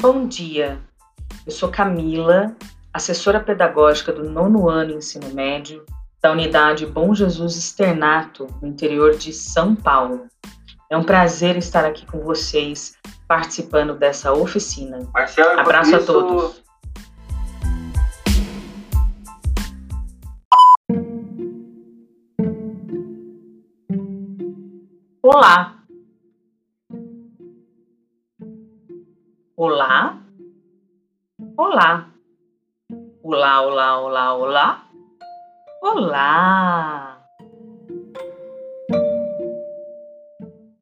Bom dia, eu sou Camila, assessora pedagógica do nono ano ensino médio da unidade Bom Jesus Externato, no interior de São Paulo. É um prazer estar aqui com vocês, participando dessa oficina. Marcelo, Abraço a todos. Olá. Olá. Olá. Olá, olá, olá, olá. Olá.